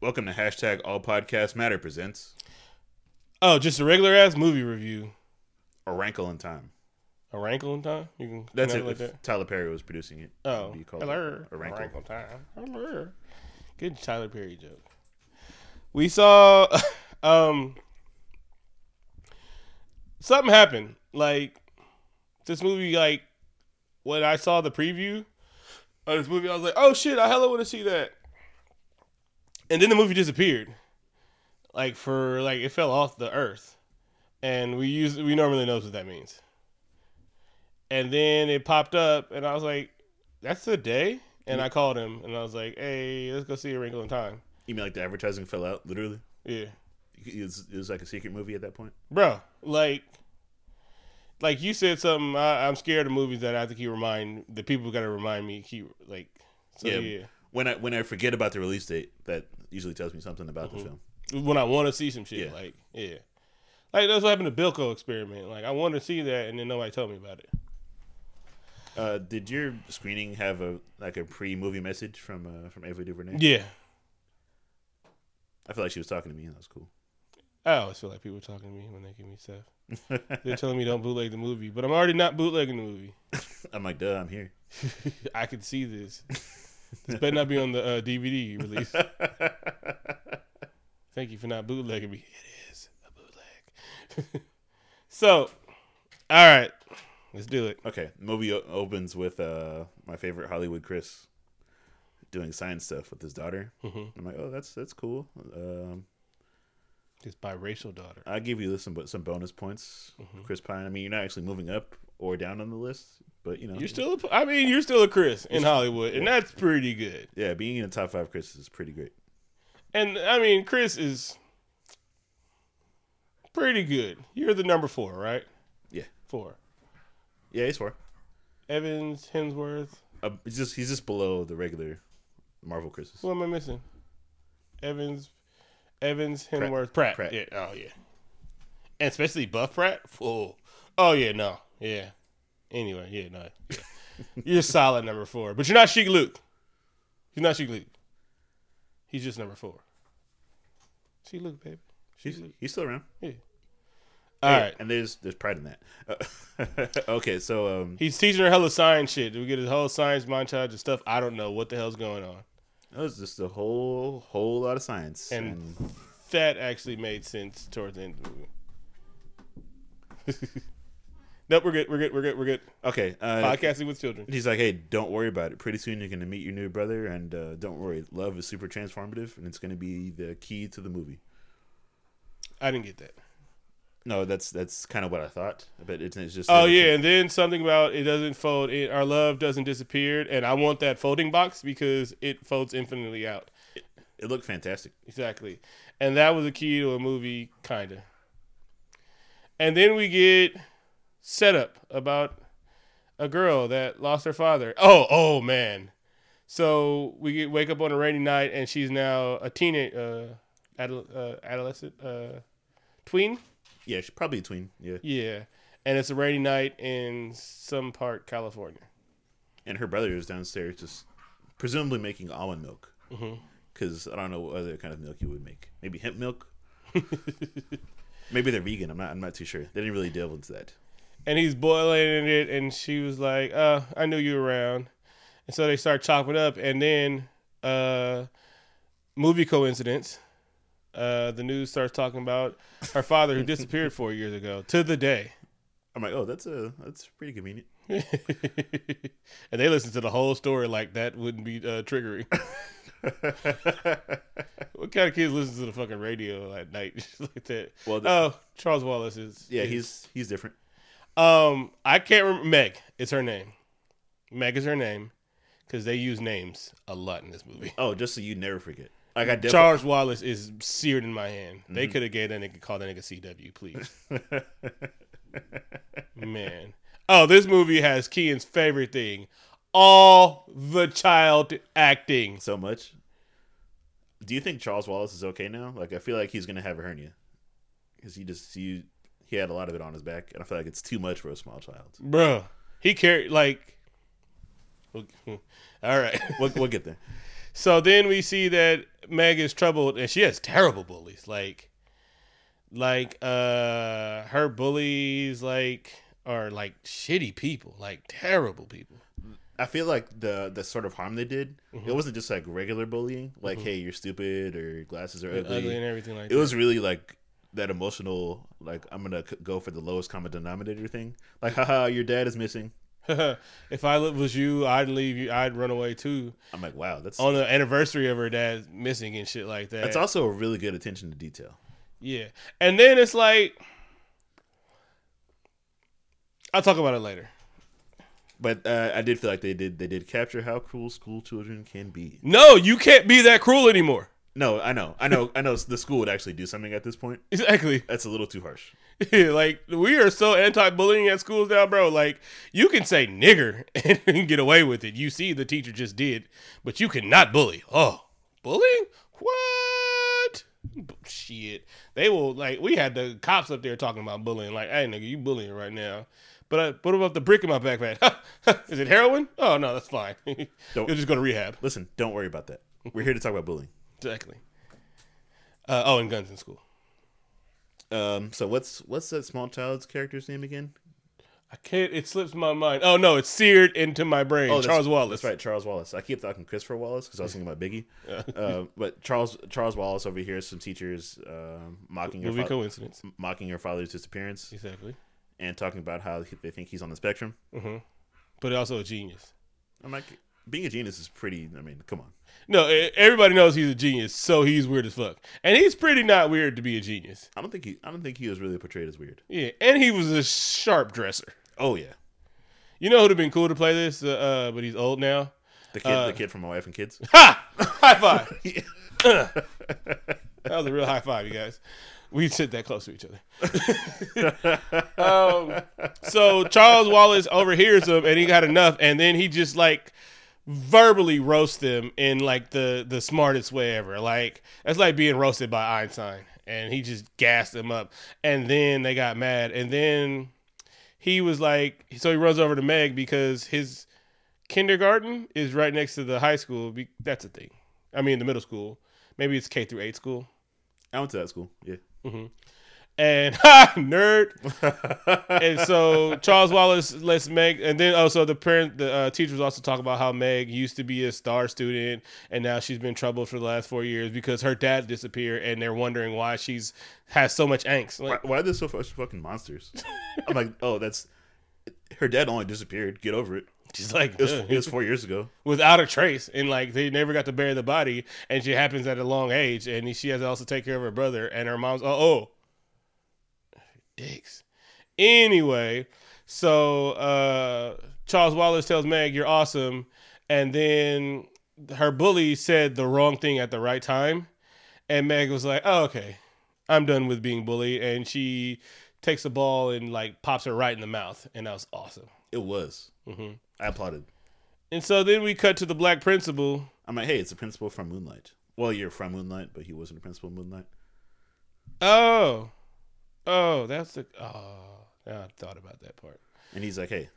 Welcome to hashtag All Podcast Matter presents Oh, just a regular ass movie review. A Rankle in Time. A rankle in time? You can That's it. like if that. Tyler Perry was producing it. Oh, be called hello. A Rankle. time. Hello. Good Tyler Perry joke. We saw um something happened. Like this movie, like when I saw the preview of this movie, I was like, "Oh shit! I hella want to see that." And then the movie disappeared, like for like it fell off the earth, and we use we normally knows what that means. And then it popped up, and I was like, "That's the day." And I called him, and I was like, "Hey, let's go see a Wrinkle in Time." You mean like the advertising fell out, literally? Yeah, It was, it was like a secret movie at that point. bro. Like, like you said something. I, I'm scared of movies that I have to keep remind the people got to remind me. Keep like, so Yeah. yeah. When I when I forget about the release date, that usually tells me something about Mm-hmm. the film. When I want to see some shit, Yeah. like, yeah, like that's what happened to Belko experiment. Like, I wanted to see that, and then nobody told me about it. Uh, did your screening have a like a pre movie message from uh, from Ava DuVernay? Yeah, I feel like she was talking to me, and that was cool. I always feel like people are talking to me when they give me stuff. They're telling me don't bootleg the movie, but I'm already not bootlegging the movie. I'm like, duh, I'm here. I can see this. This better not be on the uh, DVD release. Thank you for not bootlegging me. It is a bootleg. so, all right, let's do it. Okay, movie o- opens with uh my favorite Hollywood Chris doing science stuff with his daughter. Mhm. I'm like, oh, that's that's cool. Um, His biracial daughter. I give you some some bonus points, Mm-hmm. Chris Pine. I mean, you're not actually moving up or down on the list, but you know, You're still, a, I mean, you're still a Chris in Hollywood, and that's pretty good. yeah, being in the top five Chris is pretty great. And I mean, Chris is pretty good. You're the number four, right? Yeah, Four. yeah, he's four. Evans, Hemsworth. Uh, he's just he's just below the regular Marvel Chris's. Who am I missing? Evans, Evans, Hemsworth, Pratt. Pratt. Yeah. Oh yeah. And especially Buff Pratt. Oh, oh yeah. No. Yeah. Anyway, yeah. No. Yeah. you're solid number four, but you're not Sheik Luke. He's not Sheik Luke. He's just number four. Sheik Luke, baby. He's, he's still around. Yeah. All Hey, right. and there's there's pride in that. Uh, okay, so um, He's teaching her hella science shit. Do we get his whole science montage and stuff. I don't know what the hell's going on. that was just a whole whole lot of science And- and That actually made sense towards the end of the movie. nope, we're good. We're good. We're good. We're good. okay. Uh, Podcasting with children. He's like, hey, don't worry about it. Pretty soon you're gonna meet your new brother, and uh, don't worry, love is super transformative, and it's gonna be the key to the movie. I didn't get that. No, that's that's kind of what I thought, but it's, it's just Oh yeah, and then something about it doesn't fold. It, our love doesn't disappear, and I want that folding box because it folds infinitely out. it looked fantastic. Exactly, and that was a key to a movie, kinda. And then we get setup about a girl that lost her father. Oh, oh man. So we get wake up on a rainy night, and she's now a teenage, uh, adol- uh, adolescent, uh, tween. Yeah, she's probably a tween. Yeah, Yeah, and it's a rainy night in some part California. and her brother is downstairs, just presumably making almond milk, because I don't know what other kind of milk you would make. Maybe hemp milk. Maybe they're vegan. I'm not. I'm not too sure. They didn't really delve into that. And he's boiling it, and she was like, "Uh, I knew you were around," and so they start chopping up, and then uh, movie coincidence. Uh, the news starts talking about her father who disappeared four years ago to the day, I'm like, oh, that's a that's pretty convenient. and they listen to the whole story like that wouldn't be uh, triggering. what kind of kids listen to the fucking radio at night like that? Well, the- oh, Charles Wallace is Yeah, is- he's he's different. Um, I can't remember. Meg is her name. Meg is her name because they use names a lot in this movie. Oh, just so you never forget. Like I definitely. Charles Wallace is seared in my hand. They Mm-hmm. could have gave that nigga call that nigga CW, please. Man. Oh, this movie has Kean's favorite thing. All the child acting. so much. Do you think Charles Wallace is okay now? Like, I feel like he's gonna have a hernia because he just he he had a lot of it on his back, and I feel like it's too much for a small child. Bruh. He carried like all right. We'll, we'll get there. So then we see that Meg is troubled, and she has terrible bullies. Like, like uh, her bullies like are like shitty people, like terrible people. I feel like the the sort of harm they did, Mm-hmm. it wasn't just like regular bullying, like hey you're stupid or glasses are ugly. ugly and everything like it was really like that emotional, like I'm gonna go for the lowest common denominator thing. Like haha, your dad is missing. if I was you, I'd leave you. I'd run away too. I'm like wow, that's On the anniversary of her dad missing and shit like that. that's also a really good attention to detail. Yeah. And then it's like I'll talk about it later. But uh, I did feel like they did they did capture how cruel school children can be. No, you can't be that cruel anymore. No, I know, I know, I know. The school would actually do something at this point. Exactly. That's a little too harsh. like we are so anti-bullying at schools now, bro. Like you can say nigger and get away with it. You see, the teacher just did, but you cannot bully. Oh, bullying? What? Shit. They will like. We had the cops up there talking about bullying. Like, hey, nigga, you bullying right now. But I put up the brick in my backpack. Is it heroin? Oh no, that's fine. You'll just go to rehab. Listen, don't worry about that. We're here to talk about bullying. Exactly. Uh, oh, and guns in school. Um, so what's what's that small child's character's name again? I can't. It slips my mind. Oh no, it's seared into my brain. that's- Charles Wallace. That's right, Charles Wallace. I keep talking Christopher Wallace because I was thinking about Biggie. uh, but Charles Charles Wallace over here, some teachers um, mocking your Movie fa- coincidence. mocking your father's disappearance Exactly. and talking about how they think he's on the spectrum. But also a genius. I'm like, being a genius is pretty. I mean, come on. No, everybody knows he's a genius, so he's weird as fuck. And he's pretty not weird to be a genius. I don't think he. I don't think he was really portrayed as weird. Yeah, and he was a sharp dresser. Oh yeah, You know who'd have been cool to play this? Uh, uh, but he's old now. the kid, Uh, the kid from my wife and kids. Ha! High five. that was a real high five, you guys. We sit that close to each other. um, so Charles Wallace overhears him, and he got enough, and then he just like verbally roast them in like the the smartest way ever. Like that's like being roasted by Einstein, and he just gassed them up, and then they got mad, and then he was like, so he runs over to Meg because his kindergarten is right next to the high school. That's a thing. I mean, the middle school. Maybe it's K through eight school. I went to that school. Yeah. Mm-hmm. And ha, nerd. and so Charles Wallace lets Meg, and then also the parent, the uh, teachers also talk about how Meg used to be a star student, and now she's been troubled for the last four years because her dad disappeared, and they're wondering why she's has so much angst. Why, Like, why are there so much fucking monsters? I'm like, oh, that's her dad only disappeared. Get over it. she's like, It was, it was four years ago. without a trace, and like they never got to bury the body, and she happens at a long age, and she has to also take care of her brother, and her mom's oh, oh. Dicks. Anyway, so uh, Charles Wallace tells Meg, "You're awesome," and then her bully said the wrong thing at the right time, and Meg was like, "Oh, okay, I'm done with being bullied," and she takes the ball and like pops her right in the mouth, and that was awesome. It was. Mm-hmm. I applauded. And so then we cut to the black principal. I'm like, hey, it's the principal from Moonlight. Well, you're from Moonlight, but he wasn't a principal in Moonlight. Oh, oh, that's the. Oh, yeah, I thought about that part. And he's like, hey,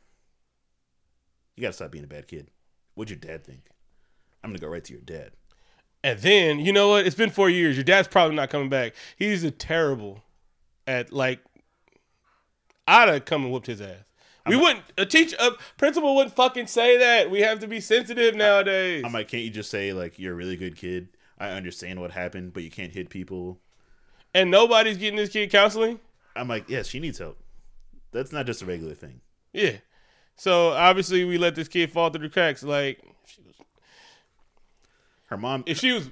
you gotta stop being a bad kid. What'd your dad think? I'm gonna go right to your dad. And then you know what? It's been four years. Your dad's probably not coming back. He's a terrible at like. I'd have come and whooped his ass. We wouldn't. A teacher, a principal wouldn't fucking say that. We have to be sensitive nowadays. I'm like, can't you just say like you're a really good kid? I understand what happened, but you can't hit people. And nobody's getting this kid counseling. I'm like, yeah, she needs help. That's not just a regular thing. Yeah. So obviously we let this kid fall through the cracks. Like, she was, Her mom, if she was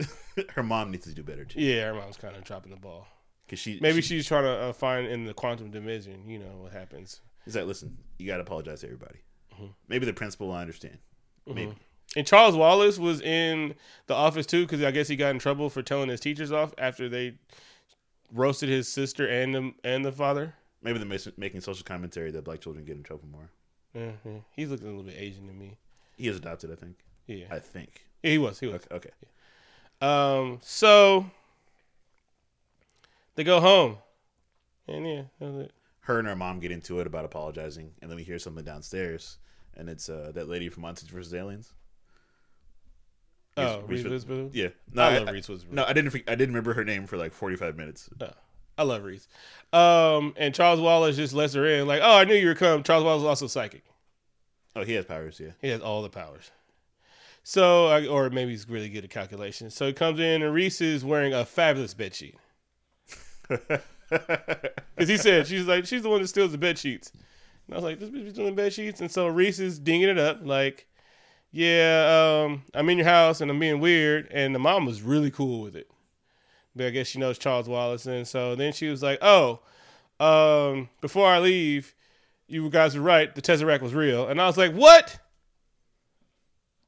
her mom needs to do better too. yeah, her mom's kind of dropping the ball. Cause she Maybe she, she's trying to uh, find in the quantum dimension. You know what happens. He's like, listen, you got to apologize to everybody. Mm-hmm. Maybe the principal, I understand. Maybe. And Charles Wallace was in the office too because I guess he got in trouble for telling his teachers off after they roasted his sister and the and the father. Maybe they're making social commentary that black children get in trouble more. Yeah, yeah. He's looking a little bit Asian to me. He is adopted, I think. Yeah, I think. Yeah, he was. He was. Okay. okay. Um, so they go home, and yeah, that was it. Her and her mom get into it about apologizing, and then we hear something downstairs, and it's uh, that lady from Monsters vs. Aliens. Oh, Reese Reese With- Witherspoon. Yeah, no, I love I- Reese Witherspoon. no, I didn't. I didn't remember her name for like forty five minutes. I love Reese. Um, and Charles Wallace just lets her in, like, oh, I knew you were coming. Charles Wallace is also psychic. Oh, he has powers. Yeah. He has all the powers. So, or maybe he's really good at calculations. So he comes in, and Reese is wearing a fabulous bed sheet. Because he said she's like she's the one that steals the bed sheets. And I was like, this bitch be stealing bed sheets. And so Reese is dinging it up, like, yeah, um, I'm in your house and I'm being weird. And the mom was really cool with it. But I guess she knows Charles Wallace. And so then she was like, oh, um, before I leave, you guys were right. The Tesseract was real. And I was like, what?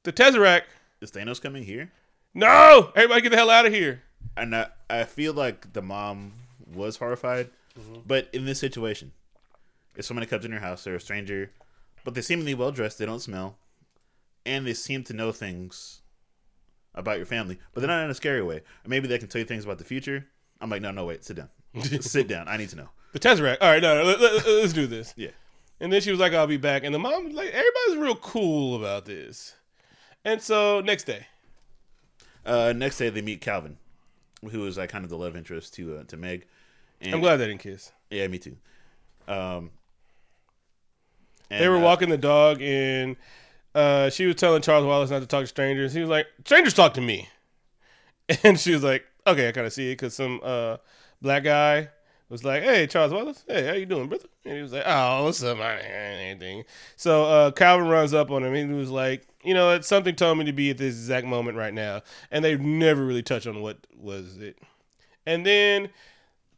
The Tesseract? Is Thanos coming here? No! Everybody get the hell out of here. And I, I feel like the mom was horrified, but in this situation, if somebody comes in your house, they're a stranger, but they're seemingly well dressed, they don't smell, and they seem to know things about your family, but they're not in a scary way. Maybe they can tell you things about the future. I'm like, no, no, wait, sit down, sit down. I need to know. The Tesseract. All right, no, no let, let, let's do this. Yeah. And then she was like, I'll be back. And the mom was like, everybody's real cool about this. And so next day, Uh, next day, they meet Calvin, who is like kind of the love interest to uh, to Meg. And, I'm glad they didn't kiss. Yeah, me too. Um, They were uh, walking the dog, and uh, she was telling Charles Wallace not to talk to strangers. He was like, "Strangers talk to me," and she was like, "Okay, I kind of see it," because some uh, black guy was like, "Hey, Charles Wallace, hey, how you doing, brother?" And he was like, "Oh, what's up, man? Anything." So uh, Calvin runs up on him. and He was like, "You know, what? something told me to be at this exact moment right now," and they never really touch on what was it. And then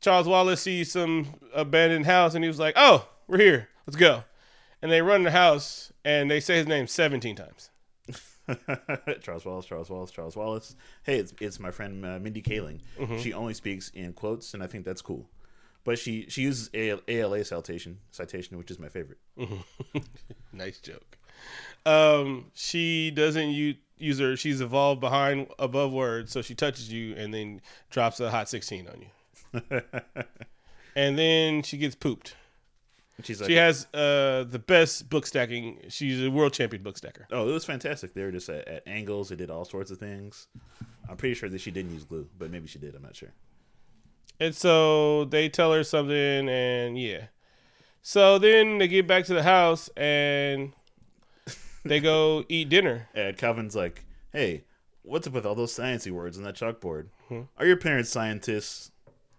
Charles Wallace sees some abandoned house, and he was like, "Oh, we're here. Let's go." And they run the house, and they say his name seventeen times. Charles Wallace, Charles Wallace, Charles Wallace. Hey, it's it's my friend uh, Mindy Kaling. Mm-hmm. She only speaks in quotes, and I think that's cool. But she she uses AL, ALA citation citation, which is my favorite. nice joke. Um, she doesn't use, use her. She's evolved behind above words, so she touches you and then drops a hot sixteen on you, and then she gets pooped. She's like, She has uh the best book stacking. She's a world champion book stacker. oh, it was fantastic. They were just at, at angles. They did all sorts of things. I'm pretty sure that she didn't use glue, but maybe she did. I'm not sure. And so they tell her something, and yeah. So then they get back to the house and they go eat dinner. And Calvin's like, hey, what's up with all those sciencey words on that chalkboard? Hmm. Are your parents scientists?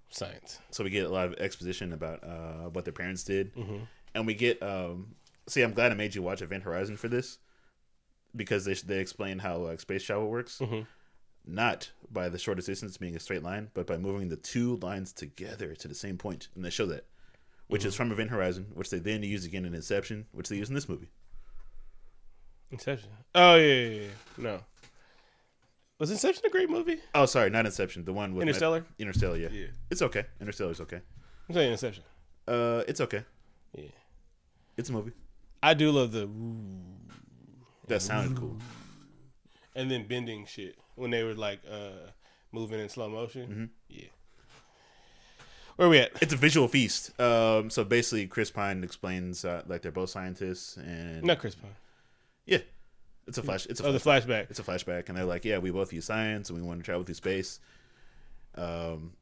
Science. so we get a lot of exposition about uh, what their parents did, Mm-hmm. and we get. Um, see, I'm glad I made you watch Event Horizon for this because they they explain how like, space travel works, Mm-hmm. not by the shortest distance being a straight line, but by moving the two lines together to the same point, and they show that, which Mm-hmm. is from Event Horizon, which they then use again in Inception, which they use in this movie. Inception. Oh yeah, yeah, yeah. No. Was Inception a great movie? Oh, sorry, not Inception. The one with Matt- Interstellar? Interstellar, yeah. Yeah. It's okay. Interstellar's okay. I'm saying Inception. Uh, it's okay. Yeah. It's a movie. I do love the That sounded cool. and then bending shit when they were like uh moving in slow motion. Yeah. Where are we at? It's a visual feast. Um, so basically, Chris Pine explains uh, like they're both scientists, and Not Chris Pine. yeah, it's a flash. It's a Oh, the flashback. it's a flashback, and they're like, yeah, we both use science, and we want to travel through space. Um,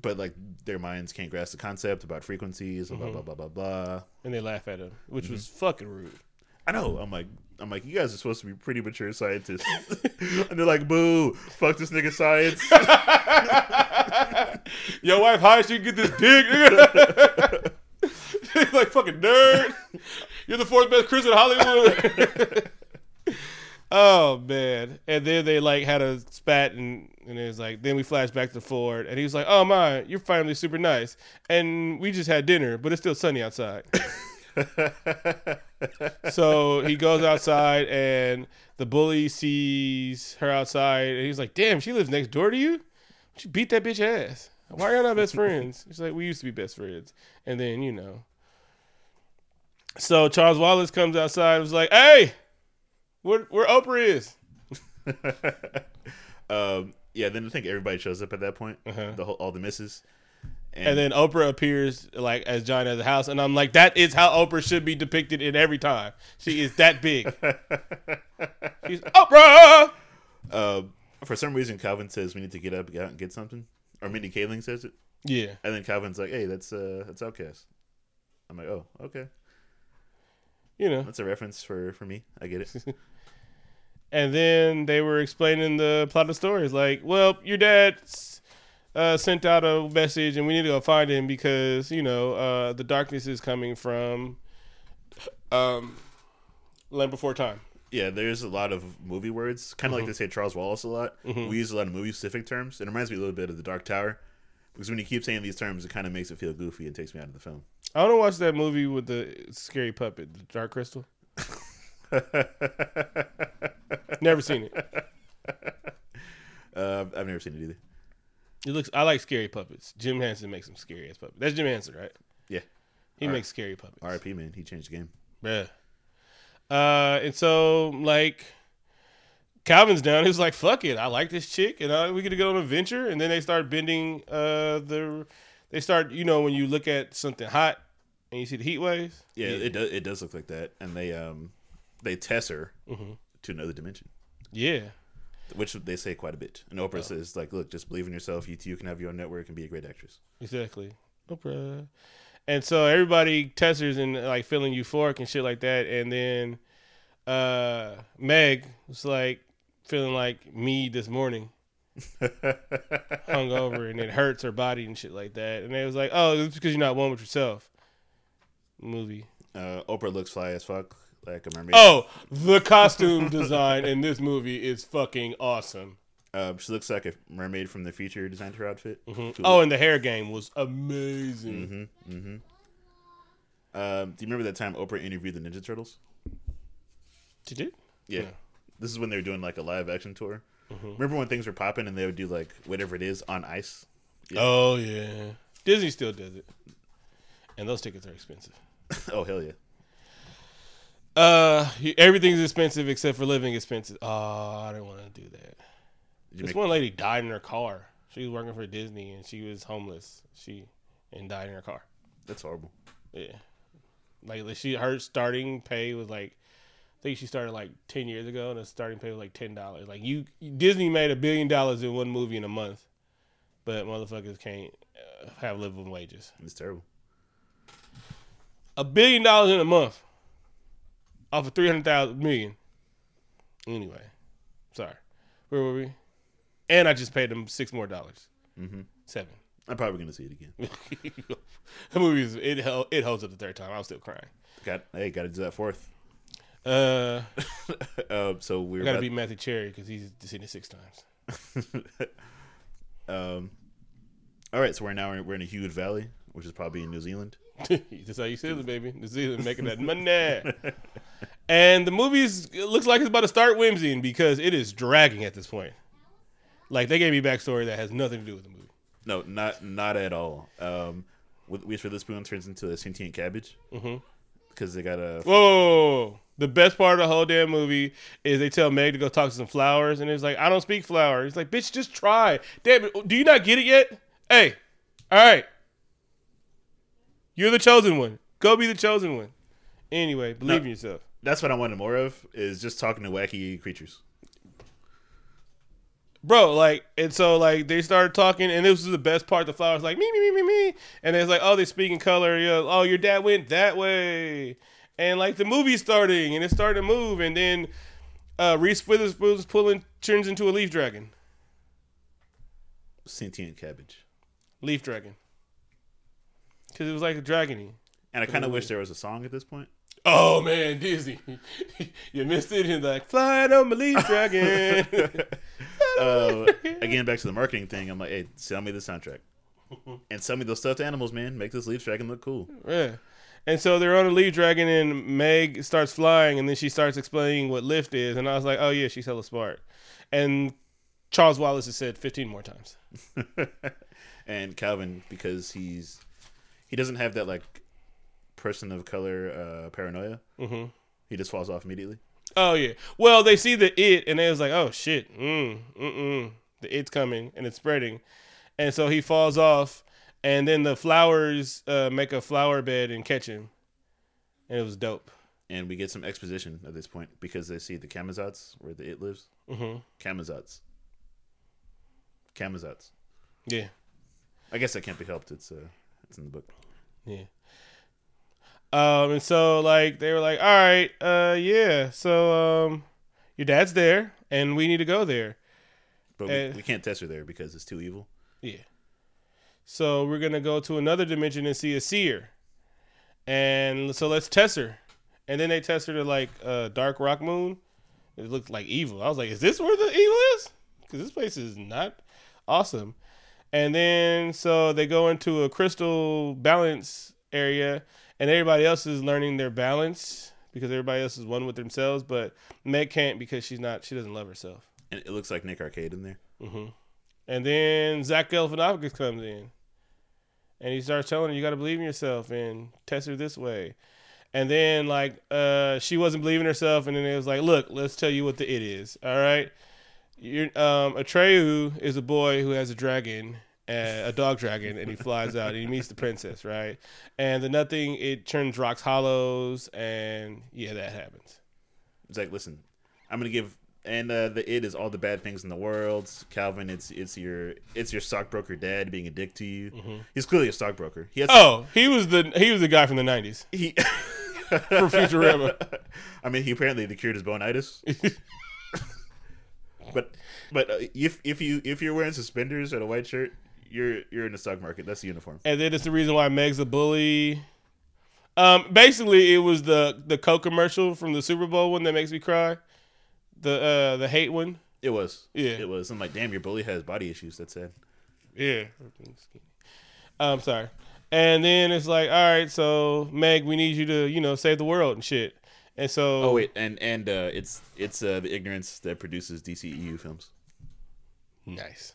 but like their minds can't grasp the concept about frequencies, blah blah blah blah blah. And they laugh at him, which was Mm-hmm. fucking rude. I know. I'm like, I'm like, you guys are supposed to be pretty mature scientists, and they're like, boo, fuck this nigga science. Your wife high, she can get this dick. nigga. Like fucking nerd. You're the fourth best Chris in Hollywood. Oh man! And then they like had a spat, and and it was like then we flashed back to Ford, and he was like, "Oh my, you're finally super nice." And we just had dinner, but it's still sunny outside. so he goes outside, and the bully sees her outside, and he's like, "Damn, she lives next door to you." She beat that bitch ass. Why are y'all not best friends? She's like, we used to be best friends. And then, you know. So Charles Wallace comes outside and was like, hey, where, where Oprah is. um, yeah. Then I think everybody shows up at that point. Uh-huh. The whole, all the misses. And then Oprah appears like as John at the house. And I'm like, that is how Oprah should be depicted in every time. She is that big. She's Oprah. Uh, for some reason, Calvin says we need to get up, get out, and get something. Or Mindy Kaling says it, Yeah. and then Calvin's like, "Hey, that's uh, that's OutKast." I'm like, "Oh, okay, You know. that's a reference for for me. I get it." And then they were explaining the plot of stories like, well, your dad uh, sent out a message, and we need to go find him because you know uh, the darkness is coming from um, Land Before Time. yeah, there's a lot of movie words, kind of like they say Charles Wallace a lot. We use a lot of movie specific terms. It reminds me a little bit of the Dark Tower because when you keep saying these terms, it kind of makes it feel goofy and takes me out of the film. I want to watch that movie with the scary puppet, the Dark Crystal. Never seen it. Uh, I've never seen it either. It looks. I like scary puppets. Jim Henson makes some scary ass puppets. That's Jim Henson, right? Yeah, He right. makes scary puppets. R.I.P. Man, he changed the game. Yeah. Uh, and so like Calvin's down. He was like, "Fuck it, I like this chick, and uh, we get to go on an adventure." And then they start bending. Uh, the they start. You know, when you look at something hot and you see the heat waves. Yeah, it does. It does look like that, and they um they tesser to another dimension, Yeah. which they say quite a bit. And Oprah says like, "Look, just believe in yourself. You too can have your own network and be a great actress." Exactly. Oprah. And so everybody tessers and like feeling euphoric and shit like that. And then uh Meg was like feeling like me this morning. hungover and it hurts her body and shit like that. And they was like, Oh, it's because you're not one with yourself. Movie. Uh, Oprah looks fly as fuck, like a mermaid. Oh, the costume design in this movie is fucking awesome. Uh, she looks like a mermaid from the future designed her outfit. Cool. Oh, and the hair game was amazing. Mm-hmm. Um, do you remember that time Oprah interviewed the Ninja Turtles? She did? Yeah. Yeah. This is when they were doing like a live action tour. Mm-hmm. Remember when things were popping and they would do like whatever it is on ice? Yeah. Oh yeah. Disney still does it. And those tickets are expensive. oh hell yeah! Uh, everything's expensive except for living expenses. Oh, I didn't want to do that. Did This make, one lady died in her car. She was working for Disney and she was homeless. She and died in her car. that's horrible. Yeah, like she her starting pay was like, I think she started like ten years ago, and the starting pay was like ten dollars. Like you, Disney made a billion dollars in one movie in a month, but motherfuckers can't uh, have living wages. It's terrible. A billion dollars in a month off of three hundred thousand million. Anyway, sorry, where were we? And I just paid them six more dollars. Mm-hmm. Seven. I'm probably gonna see it again. the movie is it it holds up the third time. I was still crying. Got hey, got to do that fourth. Uh, uh, so we're I gotta about- beat Matthew Cherry because he's seen it six times. um. All right, so we're now we're in a huge valley, which is probably in New Zealand. That's how you say it, baby. New Zealand making that money. and the movie's it looks like it's about to start whimsying because it is dragging at this point. Like they gave me backstory that has nothing to do with the movie. No, not not at all. Um, Wish for the Spoon turns into a sentient cabbage because they got a whoa. The best part of the whole damn movie is they tell Meg to go talk to some flowers, and it's like, I don't speak flowers. He's like, bitch, just try. Damn it, do you not get it yet? Hey, all right. You're the chosen one. Go be the chosen one. Anyway, believe in yourself. That's what I wanted more of is just talking to wacky creatures. Bro, like, and so like they started talking, and this was the best part. The flowers like me, me, me, me, me, and it's like, oh, they speak in color. Yeah, oh, your dad went that way, and like the movie's starting, and it's starting to move, and then uh, Reese Witherspoon's pulling turns into a leaf dragon. Sentient cabbage. Leaf dragon. Because it was like a dragony. And I kind of wish there was a song at this point. Oh man, Disney, you missed it. And like, flying on my leaf dragon. Uh, again, back to the marketing thing. I'm like, hey, sell me the soundtrack and sell me those stuffed animals, man. Make this leaf dragon look cool. Yeah. And so they're on a leaf dragon, and Meg starts flying, and then she starts explaining what lift is, and I was like, oh yeah, she's hella smart. And Charles Wallace has said 15 more times. and Calvin, because he's he doesn't have that like person of color uh, paranoia. Mm-hmm. He just falls off immediately. Oh yeah. Well, they see the it, and they was like, oh shit, mm, mm, mm. the it's coming, and it's spreading, and so he falls off, and then the flowers uh, make a flower bed and catch him, and it was dope. and we get some exposition at this point because they see the Camazotz where the it lives. Mm-hmm. Camazotz. Yeah. I guess that can't be helped. It's uh, it's in the book. Yeah. Um, and so like they were like, all right, uh, yeah, so um, your dad's there, and we need to go there. But we, Uh, we can't tesser there because it's too evil. Yeah. So we're gonna go to another dimension and see a seer, and so let's tesser. And then they tesser to like uh, dark rock moon. It looked like evil. I was like, is this where the evil is? Because this place is not awesome. And then so they go into a crystal balance area, and everybody else is learning their balance because everybody else is one with themselves. But Meg can't because she's not. She doesn't love herself. And it looks like Nick Arcade in there. hmm And then Zach Galifianakis comes in, and he starts telling her, "You got to believe in yourself and tesser this way." And then like uh, she wasn't believing herself, and then it was like, "Look, let's tell you what the it is. All right, you're, um, Atreyu is a boy who has a dragon." Uh, a dog dragon, and he flies out and he meets the princess, right? And the nothing it turns rocks hollows, and yeah, that happens. It's like, listen, I'm gonna give, and uh, the it is all the bad things in the world. Calvin, it's it's your it's your stockbroker dad being a dick to you. He's clearly a stockbroker. He has Oh, he was the he was the guy from the '90s he. for Futurama. I mean, he apparently cured his boneitis. but but uh, if if you if you're wearing suspenders and a white shirt, you're you're in the stock market. That's the uniform. and then it's the reason why Meg's a bully. Um, basically, it was the the Coke commercial from the Super Bowl one that makes me cry. The uh the hate one. It was. Yeah. It was. I'm like, damn, your bully has body issues. That's sad. Yeah. I'm sorry. And then it's like, all right, so Meg, we need you to, you know, save the world and shit. And so, Oh wait, and and uh, it's it's uh, the ignorance that produces DCEU films. nice.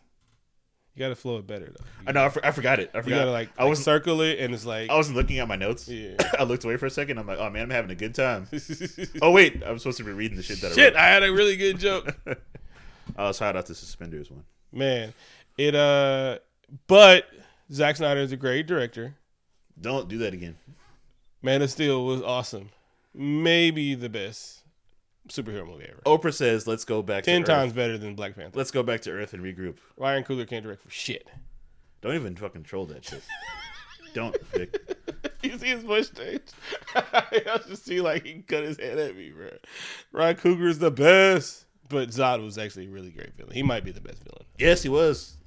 You gotta flow it better though. I know. I, for, I forgot it. I You forgot. gotta like, I wasn't. circle it, and it's like, I wasn't looking at my notes. Yeah. I looked away for a second. I'm like, oh man, I'm having a good time. oh wait, I'm supposed to be reading the shit that I read. shit. I I had a really good joke. I was hot out the suspenders one. Man, it uh, but Zack Snyder is a great director. Don't do that again. Man of Steel was awesome. Maybe the best superhero movie ever. Oprah says, "Let's go back Ten to Earth. times better than Black Panther. Let's go back to Earth and regroup." Ryan Coogler can't direct for shit. Don't even fucking troll that shit. Don't. Vic. you see his mustache? I just see like he cut his head at me, bro. Ryan Coogler is the best, but Zod was actually a really great villain. He might be the best villain. Yes, he was.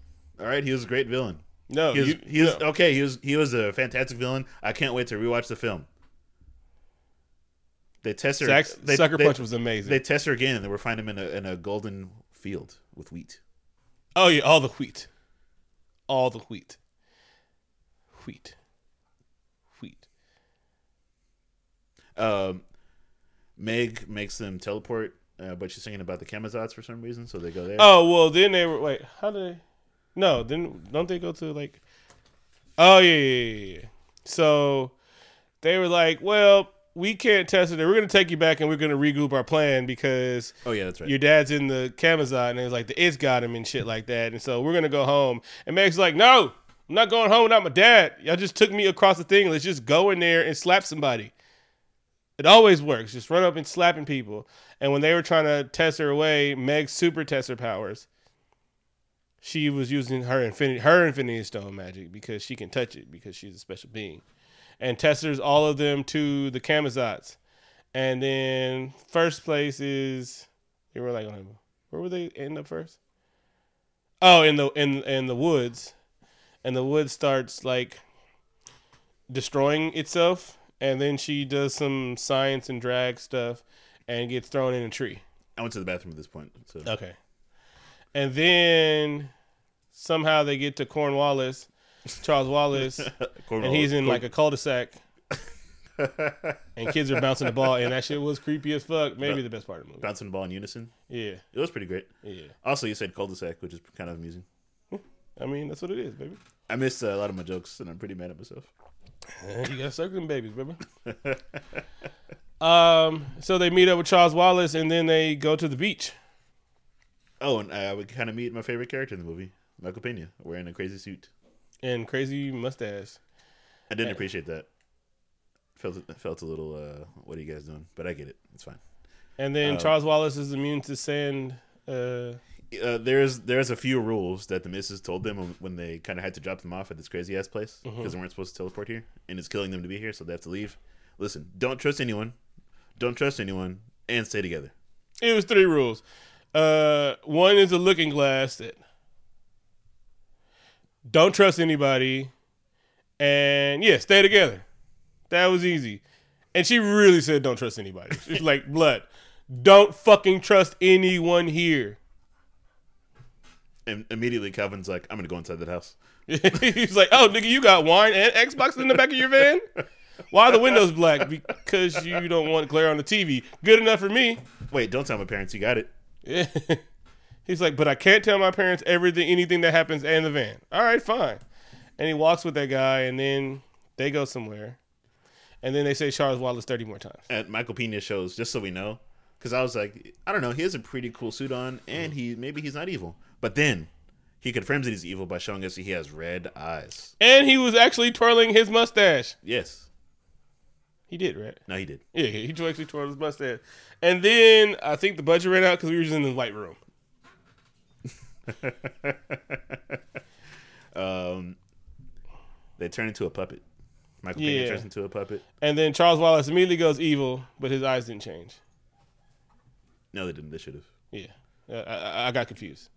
All right, he was a great villain. No, He was. you, he was no. okay. He was. He was a fantastic villain. I can't wait to rewatch the film. They tesser. They, Sucker they- Punch was amazing. They tesser again, and they were find him in a in a golden field with wheat. oh yeah, all the wheat, all the wheat, wheat, wheat. Um, Meg makes them teleport, uh, but she's thinking about the Camazotz for some reason, so they go there. Oh well, then they were wait. How do they? No, then don't they go to like? Oh yeah, yeah, yeah. yeah. So they were like, well, we can't test it. We're gonna take you back and we're gonna regroup our plan because Oh yeah, that's right. your dad's in the Camazon and it's like the it's got him and shit like that. And so we're gonna go home. And Meg's like, no, I'm not going home without my dad. Y'all just took me across the thing. Let's just go in there and slap somebody. It always works. Just run up and slapping people. And when they were trying to tesser away, Meg's super tester powers. She was using her infinity her infinity stone magic because she can touch it because she's a special being. And tessers all of them to the Camazotz. And then first place is they were like um, where were they end up first? Oh, in the in in the woods. And the wood starts like destroying itself and then she does some science and drag stuff and gets thrown in a tree. I went to the bathroom at this point. So Okay. And then somehow they get to Cornwallis, Charles Wallace, and he's in like a cul-de-sac and kids are bouncing the ball and that shit was creepy as fuck. Maybe the best part of the movie. bouncing the ball in unison. Yeah. It was pretty great. Yeah. Also, you said cul-de-sac, which is kind of amusing. I mean, that's what it is, baby. I missed uh, a lot of my jokes, and I'm pretty mad at myself. You gotta circle them babies, baby. um, so they meet up with Charles Wallace and then they go to the beach. Oh, and I would kind of meet my favorite character in the movie, Michael Pena, wearing a crazy suit. And crazy mustache. I didn't appreciate that. felt felt a little. uh What are you guys doing? But I get it. It's fine. And then Uh, Charles Wallace is immune to sand. Uh, Uh, there's there's a few rules that the missus told them when, they kind of had to drop them off at this crazy ass place because Mm-hmm. they weren't supposed to teleport here, and it's killing them to be here, so they have to leave. Listen, don't trust anyone, don't trust anyone, and stay together. it was three rules. Uh, one is a looking glass that don't trust anybody, and yeah, stay together. That was easy. And she really said, "Don't trust anybody." She's like, "Blood, don't fucking trust anyone here." And immediately Calvin's like, I'm gonna go inside that house. He's like, "Oh, nigga, you got wine and Xbox in the back of your van? Why are the windows black? Because you don't want glare on the TV. Good enough for me." Wait, don't tell my parents you got it. Yeah. He's like, but I can't tell my parents everything, anything that happens in the van. All right, fine. And he walks with that guy, and then they go somewhere, and then they say Charles Wallace thirty more times. At Michael Pena shows, just so we know, because I was like, I don't know, he has a pretty cool suit on, and he maybe he's not evil, but then he confirms that he's evil by showing us he has red eyes. And he was actually twirling his mustache. Yes, He did, right? no, he did. Yeah, he actually twirled his mustache. And then I think the budget ran out because we were just in the white room. um, they turn into a puppet. Michael Pena turns into a puppet. And then Charles Wallace immediately goes evil, but his eyes didn't change. No, they didn't. They should have. Yeah, Uh, I, I, I got confused.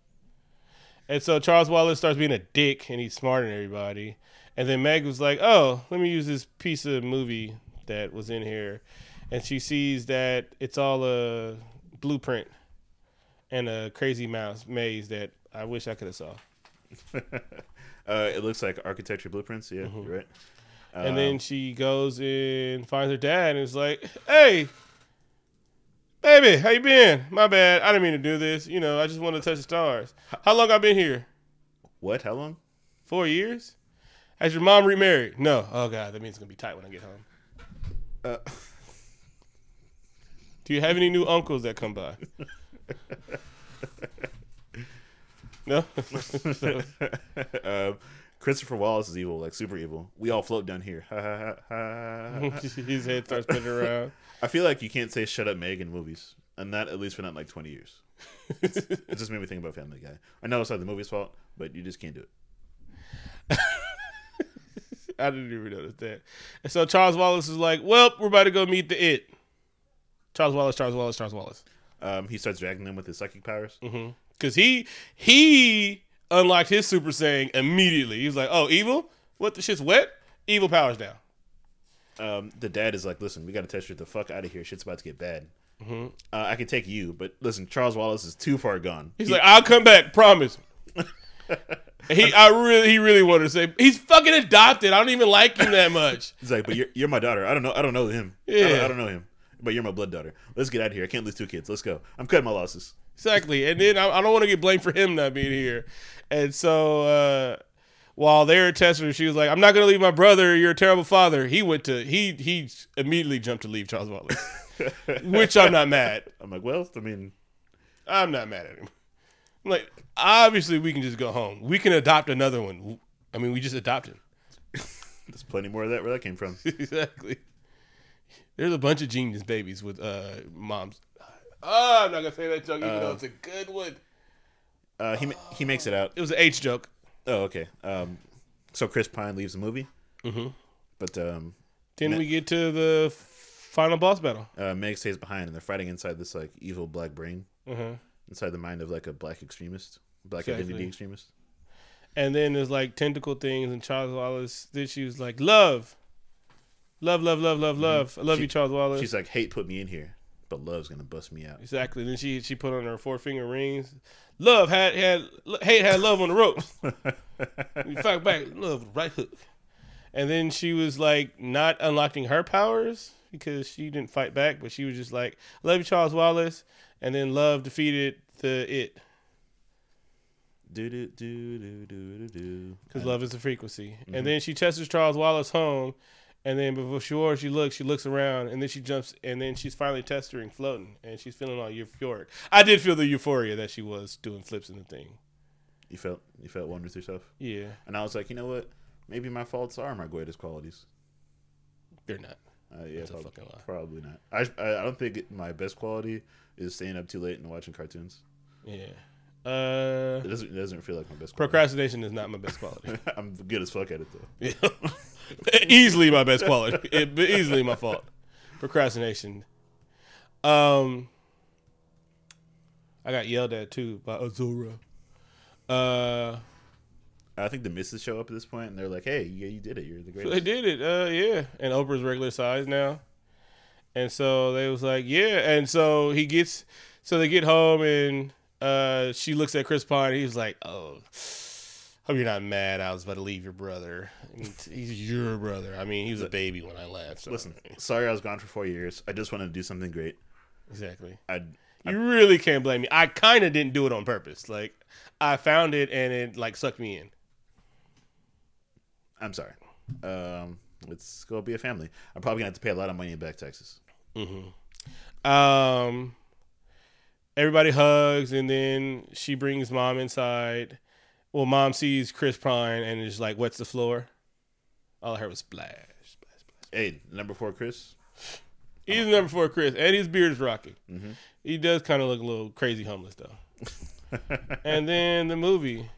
And so Charles Wallace starts being a dick, and he's smarter than everybody. And then Meg was like, "Oh, let me use this piece of movie that was in here," and she sees that it's all a blueprint and a crazy mouse maze that I wish I could have saw. Uh, it looks like architecture blueprints. Yeah, you're right. and then she goes and finds her dad, and is like, "Hey, baby, how you been? My bad, I didn't mean to do this. You know, I just wanted to touch the stars. How long I been here? What? How long? Four years? Has your mom remarried? No. Oh god, that means it's gonna be tight when I get home. Uh, Do you have any new uncles that come by? no. um, Christopher Wallace is evil, like super evil. We all float down here. His head starts spinning around. I feel like you can't say "shut up, Meg" in movies, and that at least for not like twenty years. It's, it just made me think about Family Guy. I know it's not the movie's fault, but you just can't do it. I didn't even notice that. And so Charles Wallace is like, "Well, we're about to go meet the it." Charles Wallace, Charles Wallace, Charles Wallace. Um, he starts dragging them with his psychic powers. Because he he unlocked his Super Saiyan immediately. He was like, "Oh, evil? What the shit's wet? Evil powers down." Um, the dad is like, "Listen, we got to tesser the fuck out of here. Shit's about to get bad. Uh, I can take you, but listen, Charles Wallace is too far gone. He's like, "I'll come back, promise." he, I really, he really wanted to say he's fucking adopted. I don't even like him that much. He's like, but you're, you're my daughter. I don't know. I don't know him. I, don't, I don't know him. But you're my blood daughter. Let's get out of here. I can't lose two kids. Let's go. I'm cutting my losses. Exactly. And then I, I don't want to get blamed for him not being here. And so uh, while they were testing her, she was like, I'm not going to leave my brother. You're a terrible father. He went to, he he immediately jumped to leave Charles Wallace, which I'm not mad. I'm like, well, I mean, I'm not mad at him. I'm like, obviously, we can just go home. We can adopt another one. I mean, we just adopted. there's plenty more of that where that came from. exactly. There's a bunch of genius babies with uh, moms. Oh, I'm not going to say that joke, even though it's a good one. Uh, he ma- he makes it out. It was an H joke. Oh, okay. Um, so Chris Pine leaves the movie, Mhm. but um, Then Ne- we get to the final boss battle. uh, Meg stays behind, and they're fighting inside this like evil black brain, Uh-huh. inside the mind of like a black extremist, black Exactly. identity extremist. And then there's like tentacle things, and Charles Wallace. Then she was like, "Love, love, love, love, love, love. I love She- you, Charles Wallace." She's like, hate put me in here, but love's gonna bust me out. exactly. Then she she put on her four finger rings. Love had had hate had love on the ropes. we fight back. Love right hook. And then she was like not unlocking her powers because she didn't fight back, but she was just like, "Love you, Charles Wallace." And then love defeated the it Do do do do do do do. because love is a frequency. And mm-hmm. then she chases Charles Wallace home, and then before she looks, she looks around, and then she jumps, and then she's finally tessering floating, and she's feeling all euphoric. I did feel the euphoria that she was doing flips in the thing. You felt you felt one with yourself, Yeah, and I was like, you know what? Maybe my faults are my greatest qualities. they're not. Uh, yeah, That's a fucking lie. probably not. I, I don't think my best quality is staying up too late and watching cartoons. Yeah. Uh, It doesn't it doesn't feel like my best. quality. procrastination is not my best quality. I'm good as fuck at it though. Yeah. easily my best quality. It, easily my fault. Procrastination. Um, I got yelled at too by Azura. Uh, I think the misses show up at this point and they're like, "Hey, yeah, you did it. You're the so greatest." they did it. Uh, yeah, and Oprah's regular size now, and so they was like, yeah, and so he gets, so they get home and uh, she looks at Chris Pine. He's like, oh. Hope you're not mad. I was about to leave your brother. He's your brother. I mean, he was a baby when I left. So. Listen, sorry I was gone for four years. I just wanted to do something great. exactly. I You really can't blame me. I kind of didn't do it on purpose. Like I found it and it like sucked me in. I'm sorry. Um, let's go be a family. I'm probably gonna have to pay a lot of money back taxes. Um, everybody hugs and then she brings mom inside. Well, mom sees Chris Pine and is like, "What's the floor?" All I heard was splash, splash, splash. Hey, number four, Chris. He's number four, Chris, and his beard is rocking. Mm-hmm. He does kind of look a little crazy homeless though. and then the movie,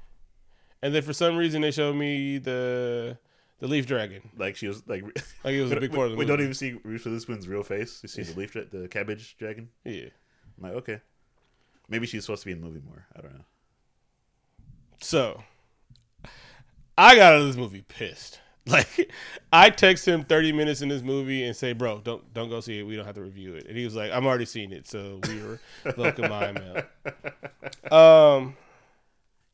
and then for some reason they showed me the the leaf dragon. Like she was like. Like it was a big we, part of the we movie. don't even see Reese Witherspoon's real face. You see the leaf, dra- the cabbage dragon. Yeah. I'm like, okay, maybe she's supposed to be in the movie more. I don't know. So I got out of this movie pissed. Like I text him 30 minutes in this movie and say, "Bro, don't don't go see it. We don't have to review it." And he was like, "I'm already seen it, so we were welcome my email." Um,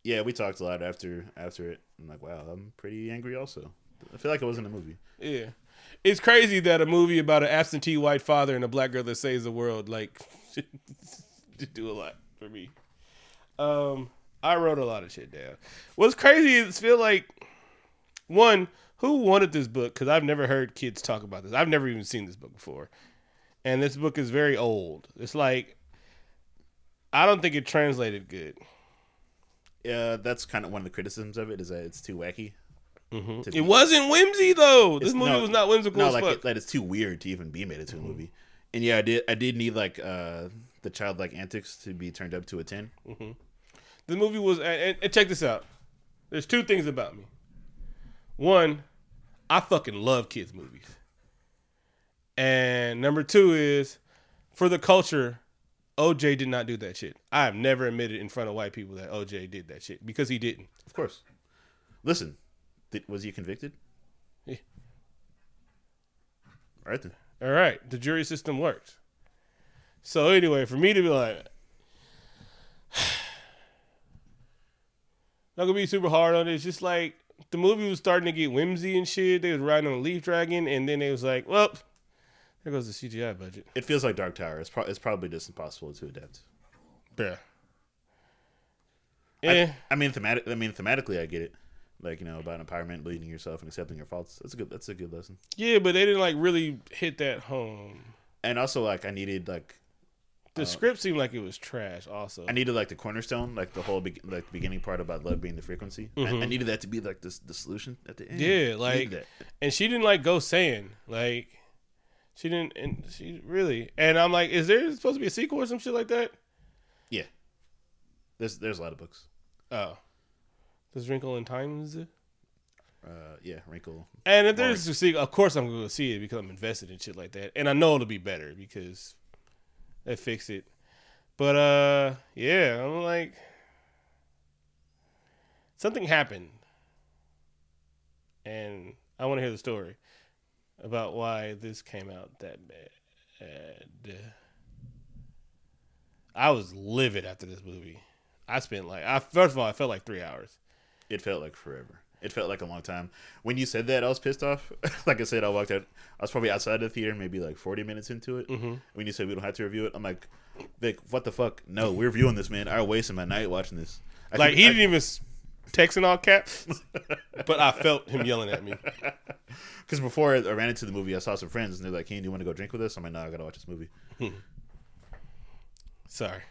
Yeah, we talked a lot after after it. I'm like, wow, I'm pretty angry. Also, I feel like it wasn't a movie. yeah, it's crazy that a movie about an absentee white father and a black girl that saves the world like to do a lot for me. Um, I wrote a lot of shit down. What's crazy is feel like one who wanted this book because I've never heard kids talk about this. I've never even seen this book before, and this book is very old. It's like I don't think it translated good. Yeah, that's kind of one of the criticisms of it is that it's too wacky. Mm-hmm. To be- It wasn't whimsy though. This It's- movie no, was not whimsical no, like it, that it's too weird to even be made into a mm-hmm. movie. And yeah, I did I did need like uh the childlike antics to be turned up to a ten. Mm-hmm. The movie was, and, and- check this out. There's two things about me. One, I fucking love kids movies, and number two is for the culture. OJ did not do that shit. I have never admitted in front of white people that OJ did that shit because he didn't. Of course. Listen, did, was he convicted? Yeah. All right then. All right, the jury system works. So anyway, for me to be like, not gonna be super hard on it. It's just like the movie was starting to get whimsy and shit. They was riding on a leaf dragon, and then they was like, well, there goes the CGI budget. It feels like Dark Tower. It's, pro- it's probably just impossible to adapt. Yeah. I- Eh, I, mean, thematic. I mean, thematically, I get it. Like you know about empowerment, believing yourself, and accepting your faults. That's a good. That's a good lesson. yeah, but they didn't like really hit that home. And also, like, I needed like The script seemed like it was trash. Also, I needed like the cornerstone, like the whole be- like beginning part about love being the frequency. I, I needed that to be like this the solution at the end. Mm-hmm. Yeah, like, that. and she didn't like go saying like, she didn't, and she really, and I'm like, is there supposed to be a sequel or some shit like that? yeah. There's there's a lot of books. Oh, there's Wrinkle in Times, Uh, yeah, wrinkle. and if there's a sequel, of course I'm going to see it because I'm invested in shit like that, and I know it'll be better because they fix it. But uh, yeah, I'm like, something happened, and I want to hear the story about why this came out that bad. I was livid after this movie. I spent like, I first of all, I felt like three hours. It felt like forever. It felt like a long time. When you said that, I was pissed off. like I said, I walked out. I was probably outside the theater, maybe like 40 minutes into it. Mm-hmm. When you said we don't have to review it, I'm like, Vic, what the fuck? No, we're reviewing this, man. I wasted my night watching this. I Like think- he I- didn't even text in all caps, but I felt him yelling at me. Because before I ran into the movie, I saw some friends, and they're like, "Hey, do you want to go drink with us?" I'm like, "No, I gotta watch this movie." Sorry.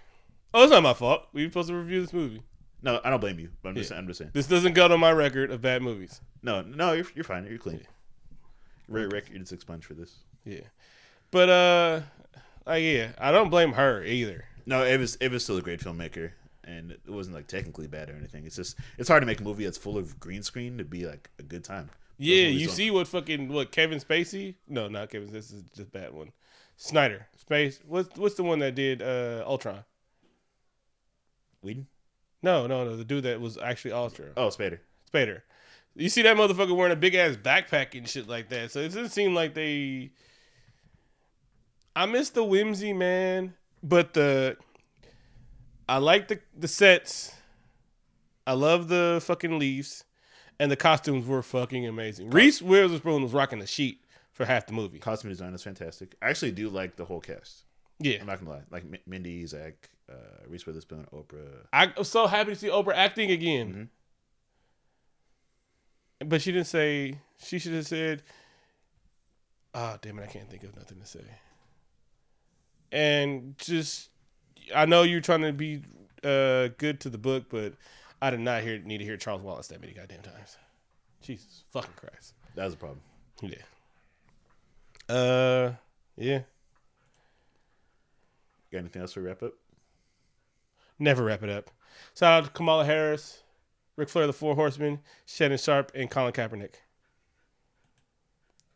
Oh, it's not my fault. We were supposed to review this movie. No, I don't blame you, but I'm just, Yeah. I'm just saying. This doesn't go to my record of bad movies. No, no, you're, you're fine. You're clean. Right record is expunged for this. Yeah, but uh, like yeah, I don't blame her either. No, it was it was still a great filmmaker, and it wasn't like technically bad or anything. It's just it's hard to make a movie that's full of green screen to be like a good time. Those Yeah, movies you don't- see what fucking what Kevin Spacey? No, not Kevin. This is just a bad one. Snyder, Space. What's what's the one that did uh Ultron? Whedon? No, no, no. The dude that was actually Ultron. Oh, Spader. Spader. You see that motherfucker wearing a big ass backpack and shit like that. So it doesn't seem like they. I miss the whimsy, man, but the. I like the the sets. I love the fucking leaves, and the costumes were fucking amazing. Reese Witherspoon was rocking the sheet for half the movie. Costume design is fantastic. I actually do like the whole cast. Yeah, I'm not gonna lie. Like M- Mindy, Zach, uh, Reese Witherspoon, Oprah. I'm so happy to see Oprah acting again. But she didn't say. She should have said. Oh damn it! I can't think of nothing to say. And just, I know you're trying to be uh, good to the book, but I did not hear need to hear Charles Wallace that many goddamn times. Jesus fucking Christ! That was a problem. Yeah. Uh, yeah. Got anything else to wrap up? Never wrap it up. Shout out to Kamala Harris, Ric Flair, the Four Horsemen, Shannon Sharpe, and Colin Kaepernick.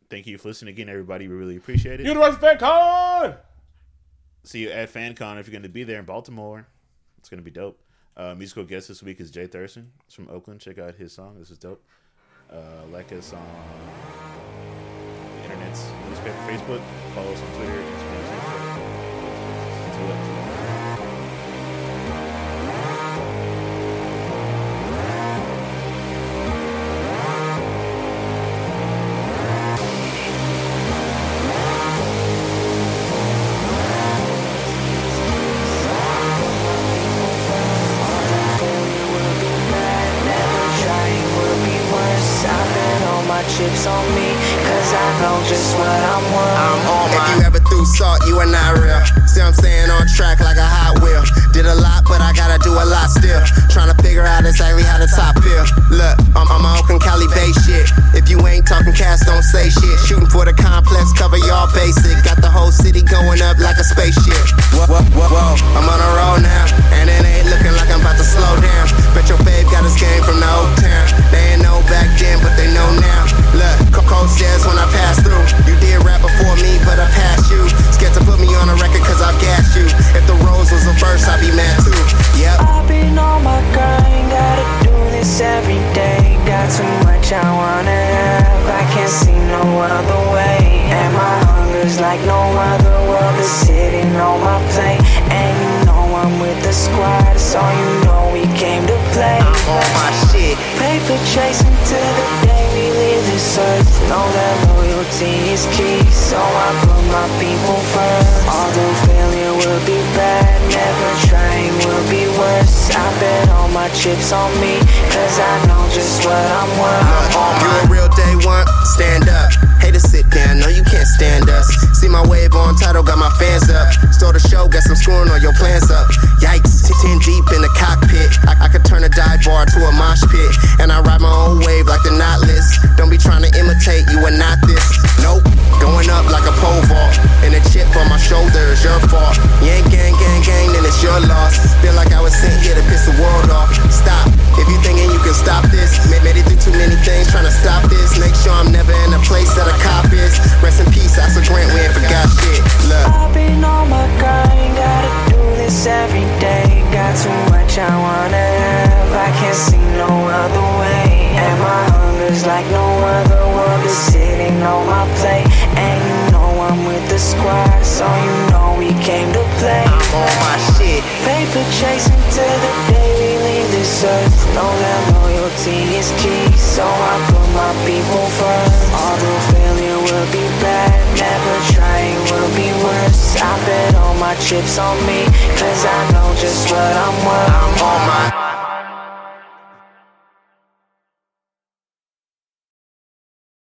Thank you for listening again, everybody. We really appreciate it. Universal Fan Con! See you at FanCon if you're going to be there in Baltimore. It's going to be dope. Uh, musical guest this week is Jay Thurston. He's from Oakland. Check out his song. This is dope. Uh, like us on the internet's newspaper, Facebook. Follow us on Twitter, Instagram, Snapchat. Until threw salt, you are not real. See, I'm staying on track like a Hot Wheel. Did a lot, but I gotta do a lot still. Trying to figure out exactly how to top feel. Look, I'm on my Oakland Cali Bay shit. If you ain't talking cash, don't say shit. Shooting for the complex, cover y'all basic. Got the whole city going up like a spaceship. Whoa, whoa, whoa, whoa. I'm on a roll now, and it ain't looking like I'm about to slow down. Bet your babe got his game from the old town. They ain't know back then, but they know now. Look, Coco says when I pass through, you did rap before me, but I passed you. Scared to put me on a record cause I've gassed you. If the rose was a verse, I'd be mad too. Yep. I've been on my grind, gotta do this every day. Got too much I wanna have, I can't see no other way. And my hunger's like no other world is sitting on my plate. And you know I'm with the squad, so you know we came to play. I'm on my shit. Paper chasing to the day we leave this earth. Know that loyalty is key, so I put my people first. Although failure will be bad, never trying will be worse. I bet all my chips on me, cause I know just what I'm worth. I'm You a real day one? Stand up. Hate to sit down, no, you can't stand us. See my wave on title, got my fans up. Stole the show, got some screwing on your plans up. Yikes, t- 10 deep in the cockpit. I, bar to a mosh pit. And I ride my own wave like the knot list. Don't be trying to imitate, you are not this. Nope, going up like a pole vault. And a chip on my shoulder is your fault. Ain't gang, gang, gang, then it's your loss. Feel like I was sent here to piss the world off. Stop, if you thinking you can stop this. Made, it through too many things trying to stop this. Make sure I'm never in a place that a cop is. Rest in peace, I Grant, we ain't forgot shit. Look. I've been on my grind, gotta do this every day. Got too much I wanna have, I can't see no other way. And my hunger's like no other world is sitting on my plate. And you know I'm with the squad, so you know we came to play. I'm on my shit. Paper chasing to the day we leave this earth. Know that loyalty is key, so I put my people first. Although failure will be bad, never trying will be worse. I bet all my chips on me, cause I know just what I'm worth. I'm on my